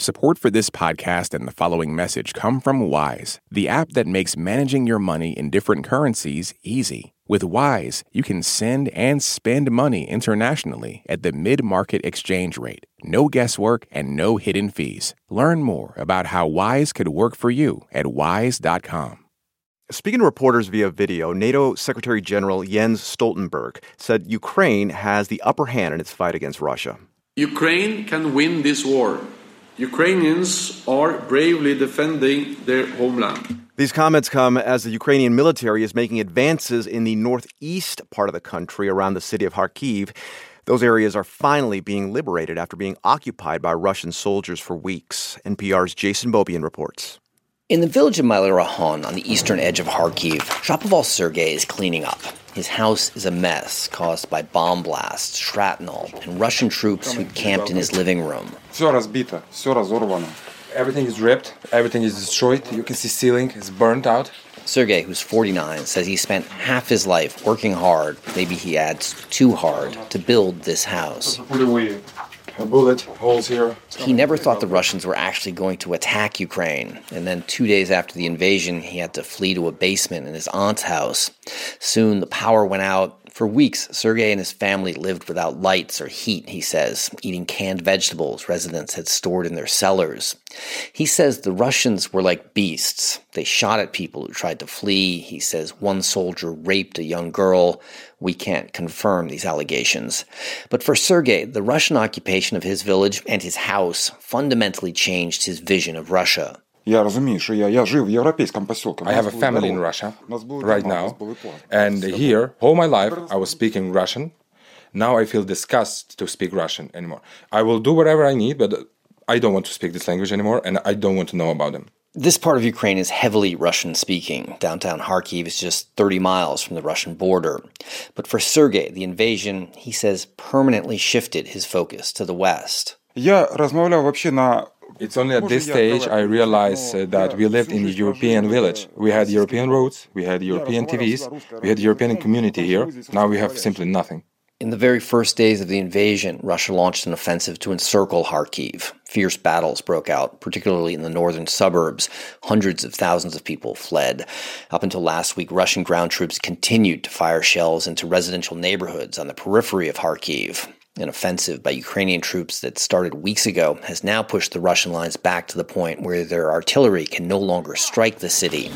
Support for this podcast and the following message come from Wise, the app that makes managing your money in different currencies easy. With Wise, you can send and spend money internationally at the mid market exchange rate. No guesswork and no hidden fees. Learn more about how Wise could work for you at wise.com. Speaking to reporters via video, NATO Secretary General Jens Stoltenberg said Ukraine has the upper hand in its fight against Russia. Ukraine can win this war. Ukrainians are bravely defending their homeland. These comments come as the Ukrainian military is making advances in the northeast part of the country around the city of Kharkiv. Those areas are finally being liberated after being occupied by Russian soldiers for weeks. NPR's Jason Beaubien reports. In the village of Malye-Rahon on the eastern edge of Kharkiv, Shapoval Sergei is cleaning up. His house is a mess caused by bomb blasts, shrapnel, and Russian troops who camped in his living room. Everything is ripped, everything is destroyed. You can see ceiling is burnt out. Sergey, who's 49, says he spent half his life working hard, maybe he adds too hard, to build this house. A bullet, holes here. He never thought the Russians were actually going to attack Ukraine. And then, two days after the invasion, he had to flee to a basement in his aunt's house. Soon, the power went out. For weeks, Sergey and his family lived without lights or heat, he says, eating canned vegetables residents had stored in their cellars. He says the Russians were like beasts. They shot at people who tried to flee. He says one soldier raped a young girl. We can't confirm these allegations. But for Sergey, the Russian occupation of his village and his house fundamentally changed his vision of Russia. I have a family in Russia right now, and here, all my life, I was speaking Russian. Now I feel disgust to speak Russian anymore. I will do whatever I need, but I don't want to speak this language anymore, and I don't want to know about them. This part of Ukraine is heavily Russian speaking. Downtown Kharkiv is just 30 miles from the Russian border. But for Sergei, the invasion, he says, permanently shifted his focus to the west. It's only at this stage I realized uh, that we lived in a European village. We had European roads, we had European TVs, we had European community here. Now we have simply nothing. In the very first days of the invasion, Russia launched an offensive to encircle Kharkiv. Fierce battles broke out, particularly in the northern suburbs. Hundreds of thousands of people fled. Up until last week, Russian ground troops continued to fire shells into residential neighborhoods on the periphery of Kharkiv. An offensive by Ukrainian troops that started weeks ago has now pushed the Russian lines back to the point where their artillery can no longer strike the city.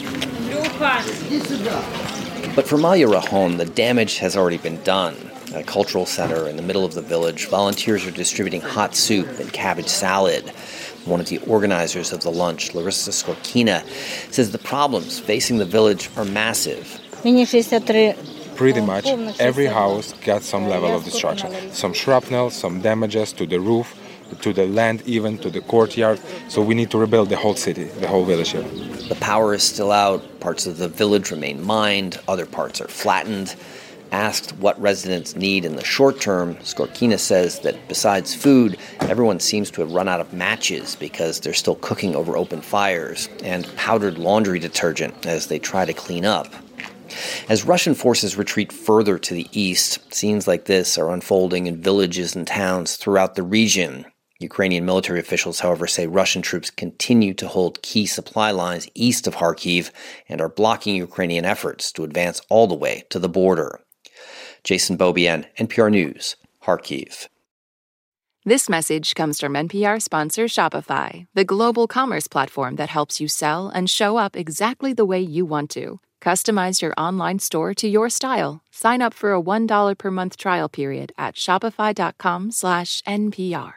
But for Malye-Rahon, the damage has already been done. At a cultural center in the middle of the village, volunteers are distributing hot soup and cabbage salad. One of the organizers of the lunch, Larissa Skorkina, says the problems facing the village are massive. Pretty much every house got some level of destruction. Some shrapnel, some damages to the roof, to the land, even to the courtyard. So we need to rebuild the whole city, the whole village here. The power is still out. Parts of the village remain mined, other parts are flattened. Asked what residents need in the short term, Skorkina says that besides food, everyone seems to have run out of matches because they're still cooking over open fires, and powdered laundry detergent as they try to clean up. As Russian forces retreat further to the east, scenes like this are unfolding in villages and towns throughout the region. Ukrainian military officials, however, say Russian troops continue to hold key supply lines east of Kharkiv and are blocking Ukrainian efforts to advance all the way to the border. Jason Beaubien, NPR News, Kharkiv. This message comes from NPR sponsor Shopify, the global commerce platform that helps you sell and show up exactly the way you want to. Customize your online store to your style. Sign up for a $1 per month trial period at shopify.com/npr.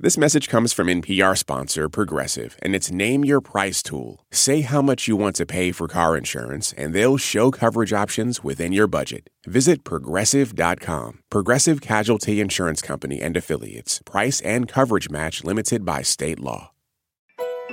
This message comes from NPR sponsor Progressive and its Name Your Price tool. Say how much you want to pay for car insurance, and they'll show coverage options within your budget. Visit progressive.com. Progressive Casualty Insurance Company and Affiliates. Price and coverage match limited by state law.